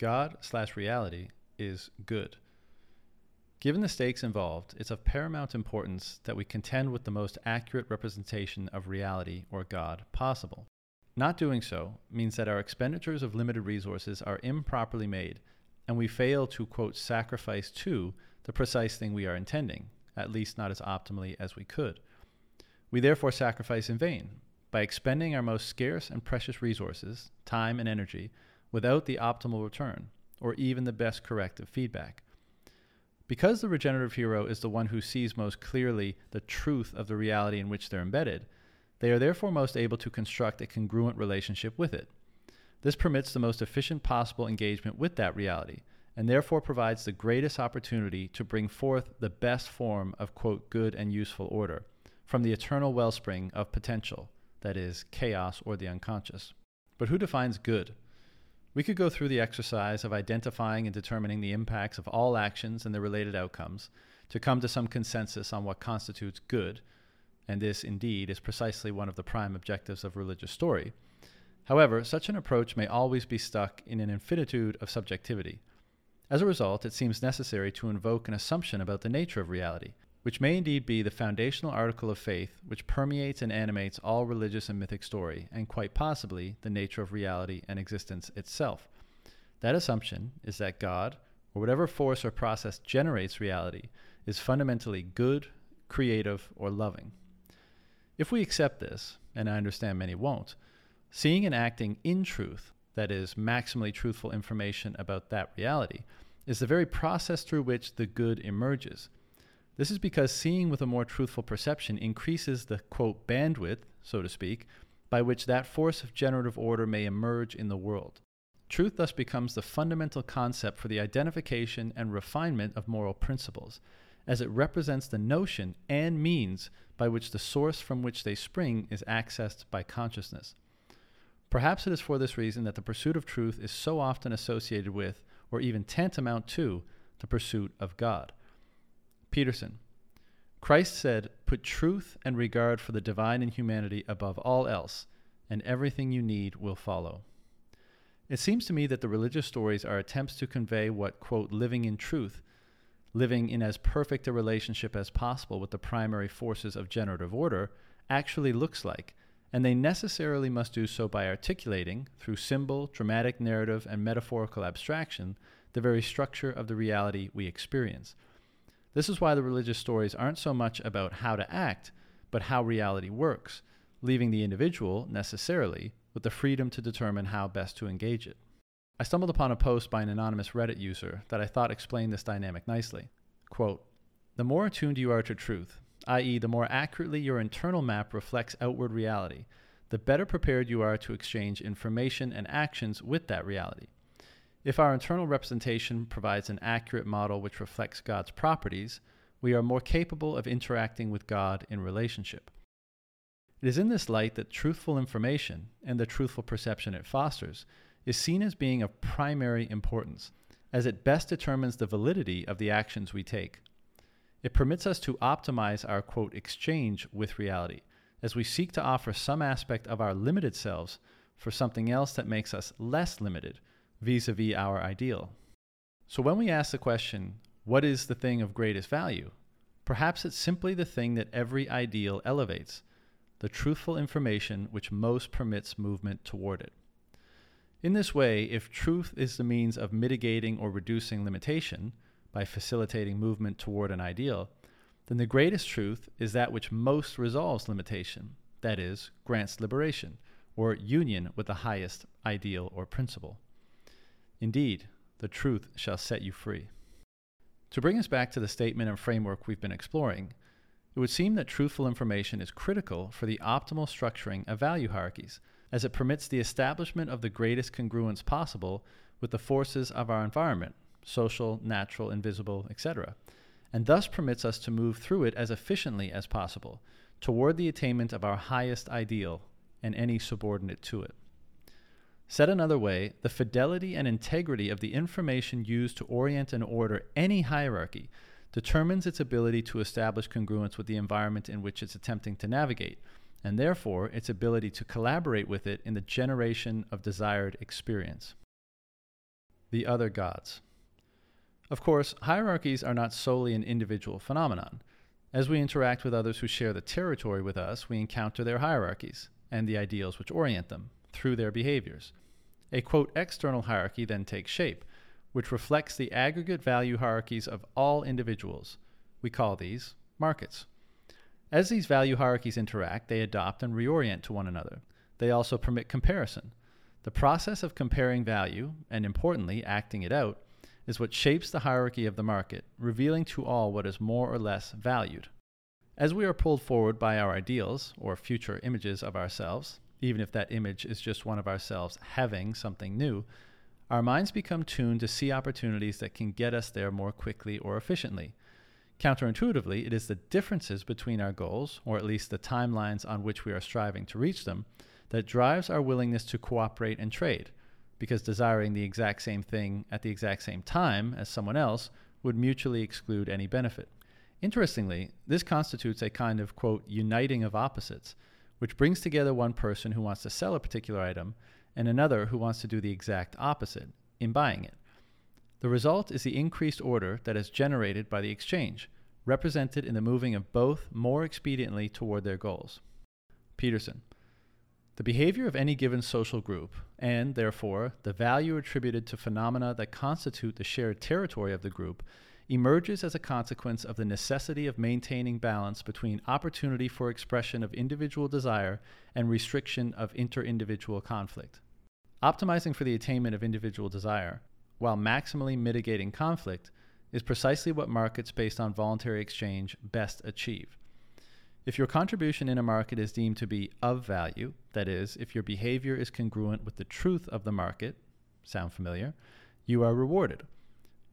God slash reality is good. Given the stakes involved, it's of paramount importance that we contend with the most accurate representation of reality or God possible. Not doing so means that our expenditures of limited resources are improperly made, and we fail to, quote, sacrifice to the precise thing we are intending, at least not as optimally as we could. We therefore sacrifice in vain by expending our most scarce and precious resources, time and energy, without the optimal return, or even the best corrective feedback. Because the regenerative hero is the one who sees most clearly the truth of the reality in which they're embedded, they are therefore most able to construct a congruent relationship with it. This permits the most efficient possible engagement with that reality, and therefore provides the greatest opportunity to bring forth the best form of, quote, good and useful order from the eternal wellspring of potential, that is, chaos or the unconscious. But who defines good? We could go through the exercise of identifying and determining the impacts of all actions and their related outcomes to come to some consensus on what constitutes good, and this, indeed, is precisely one of the prime objectives of religious story. However, such an approach may always be stuck in an infinitude of subjectivity. As a result, it seems necessary to invoke an assumption about the nature of reality, which may indeed be the foundational article of faith which permeates and animates all religious and mythic story, and quite possibly the nature of reality and existence itself. That assumption is that God, or whatever force or process generates reality, is fundamentally good, creative, or loving. If we accept this, and I understand many won't, seeing and acting in truth, that is, maximally truthful information about that reality, is the very process through which the good emerges this is because seeing with a more truthful perception increases the quote bandwidth, so to speak, by which that force of generative order may emerge in the world. Truth thus becomes the fundamental concept for the identification and refinement of moral principles, as it represents the notion and means by which the source from which they spring is accessed by consciousness. Perhaps it is for this reason that the pursuit of truth is so often associated with, or even tantamount to, the pursuit of God. Peterson. Christ said, Put truth and regard for the divine and humanity above all else, and everything you need will follow. It seems to me that the religious stories are attempts to convey what, quote, living in truth, living in as perfect a relationship as possible with the primary forces of generative order, actually looks like, and they necessarily must do so by articulating, through symbol, dramatic narrative, and metaphorical abstraction, the very structure of the reality we experience. This is why the religious stories aren't so much about how to act, but how reality works, leaving the individual, necessarily, with the freedom to determine how best to engage it. I stumbled upon a post by an anonymous Reddit user that I thought explained this dynamic nicely. Quote, the more attuned you are to truth, i.e., the more accurately your internal map reflects outward reality, the better prepared you are to exchange information and actions with that reality. If our internal representation provides an accurate model which reflects God's properties, we are more capable of interacting with God in relationship. It is in this light that truthful information and the truthful perception it fosters is seen as being of primary importance, as it best determines the validity of the actions we take. It permits us to optimize our quote exchange with reality, as we seek to offer some aspect of our limited selves for something else that makes us less limited vis a vis our ideal. So when we ask the question, what is the thing of greatest value? Perhaps it's simply the thing that every ideal elevates, the truthful information which most permits movement toward it. In this way, if truth is the means of mitigating or reducing limitation by facilitating movement toward an ideal, then the greatest truth is that which most resolves limitation, that is, grants liberation, or union with the highest ideal or principle. Indeed, the truth shall set you free. To bring us back to the statement and framework we've been exploring, it would seem that truthful information is critical for the optimal structuring of value hierarchies, as it permits the establishment of the greatest congruence possible with the forces of our environment social, natural, invisible, etc. and thus permits us to move through it as efficiently as possible toward the attainment of our highest ideal and any subordinate to it. Said another way, the fidelity and integrity of the information used to orient and order any hierarchy determines its ability to establish congruence with the environment in which it's attempting to navigate, and therefore its ability to collaborate with it in the generation of desired experience. the other gods. Of course, hierarchies are not solely an individual phenomenon. As we interact with others who share the territory with us, we encounter their hierarchies and the ideals which orient them through their behaviors. A quote external hierarchy then takes shape, which reflects the aggregate value hierarchies of all individuals. We call these markets. As these value hierarchies interact, they adopt and reorient to one another. They also permit comparison. The process of comparing value, and importantly, acting it out, is what shapes the hierarchy of the market, revealing to all what is more or less valued. As we are pulled forward by our ideals, or future images of ourselves, even if that image is just one of ourselves having something new, our minds become tuned to see opportunities that can get us there more quickly or efficiently. Counterintuitively, it is the differences between our goals, or at least the timelines on which we are striving to reach them, that drives our willingness to cooperate and trade, because desiring the exact same thing at the exact same time as someone else would mutually exclude any benefit. Interestingly, this constitutes a kind of, quote, uniting of opposites, which brings together one person who wants to sell a particular item and another who wants to do the exact opposite in buying it. The result is the increased order that is generated by the exchange, represented in the moving of both more expediently toward their goals. Peterson. The behavior of any given social group, and, therefore, the value attributed to phenomena that constitute the shared territory of the group, emerges as a consequence of the necessity of maintaining balance between opportunity for expression of individual desire and restriction of interindividual conflict. Optimizing for the attainment of individual desire while maximally mitigating conflict, is precisely what markets based on voluntary exchange best achieve. If your contribution in a market is deemed to be of value, that is, if your behavior is congruent with the truth of the market, sound familiar, you are rewarded.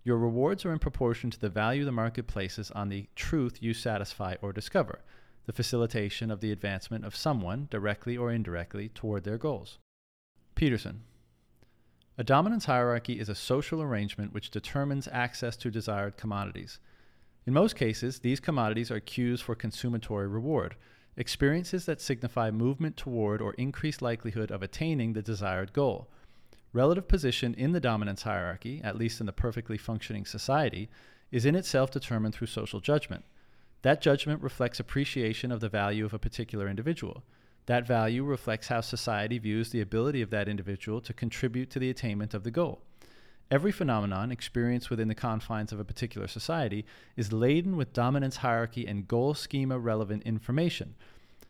Your rewards are in proportion to the value the market places on the truth you satisfy or discover, the facilitation of the advancement of someone, directly or indirectly, toward their goals. Peterson, a dominance hierarchy is a social arrangement which determines access to desired commodities. In most cases, these commodities are cues for consummatory reward, experiences that signify movement toward or increased likelihood of attaining the desired goal. Relative position in the dominance hierarchy, at least in the perfectly functioning society, is in itself determined through social judgment. That judgment reflects appreciation of the value of a particular individual. That value reflects how society views the ability of that individual to contribute to the attainment of the goal. Every phenomenon experienced within the confines of a particular society is laden with dominance hierarchy and goal schema relevant information.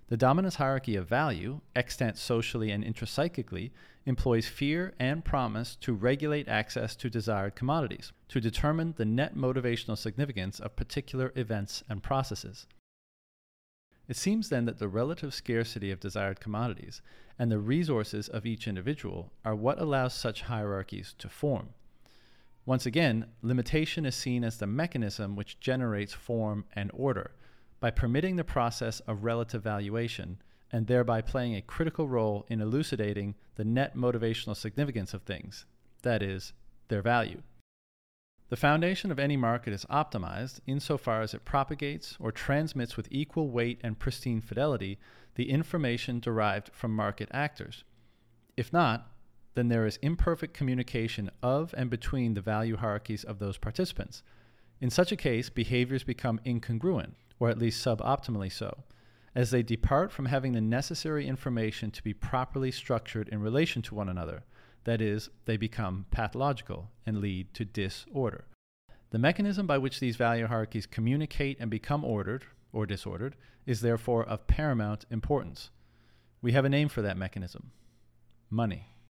The dominance hierarchy of value, extant socially and intrapsychically, employs fear and promise to regulate access to desired commodities, to determine the net motivational significance of particular events and processes. It seems then that the relative scarcity of desired commodities and the resources of each individual are what allows such hierarchies to form. Once again, limitation is seen as the mechanism which generates form and order by permitting the process of relative valuation and thereby playing a critical role in elucidating the net motivational significance of things, that is, their value. The foundation of any market is optimized insofar as it propagates or transmits with equal weight and pristine fidelity the information derived from market actors. If not, then there is imperfect communication of and between the value hierarchies of those participants. In such a case, behaviors become incongruent, or at least suboptimally so, as they depart from having the necessary information to be properly structured in relation to one another that is, they become pathological and lead to disorder. The mechanism by which these value hierarchies communicate and become ordered or disordered is therefore of paramount importance. We have a name for that mechanism money.